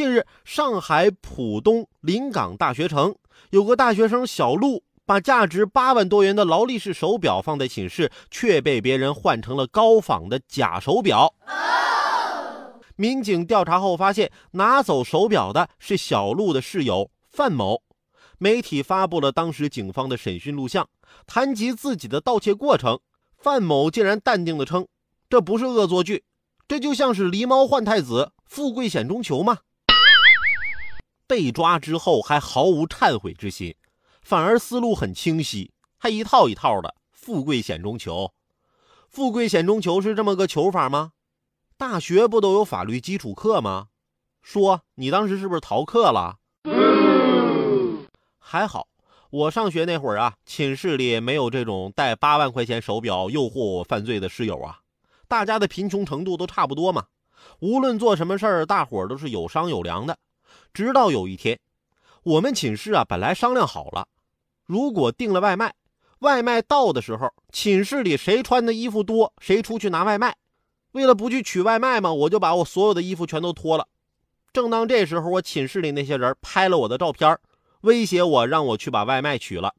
近日，上海浦东临港大学城有个大学生小陆，把价值八万多元的劳力士手表放在寝室，却被别人换成了高仿的假手表。民警调查后发现，拿走手表的是小陆的室友范某。媒体发布了当时警方的审讯录像，谈及自己的盗窃过程，范某竟然淡定地称：“这不是恶作剧，这就像是狸猫换太子，富贵险中求嘛。”被抓之后还毫无忏悔之心，反而思路很清晰，还一套一套的“富贵险中求”。富贵险中求是这么个求法吗？大学不都有法律基础课吗？说你当时是不是逃课了？还好，我上学那会儿啊，寝室里没有这种带八万块钱手表诱惑我犯罪的室友啊。大家的贫穷程度都差不多嘛，无论做什么事儿，大伙儿都是有商有量的。直到有一天，我们寝室啊，本来商量好了，如果订了外卖，外卖到的时候，寝室里谁穿的衣服多，谁出去拿外卖。为了不去取外卖嘛，我就把我所有的衣服全都脱了。正当这时候，我寝室里那些人拍了我的照片威胁我，让我去把外卖取了。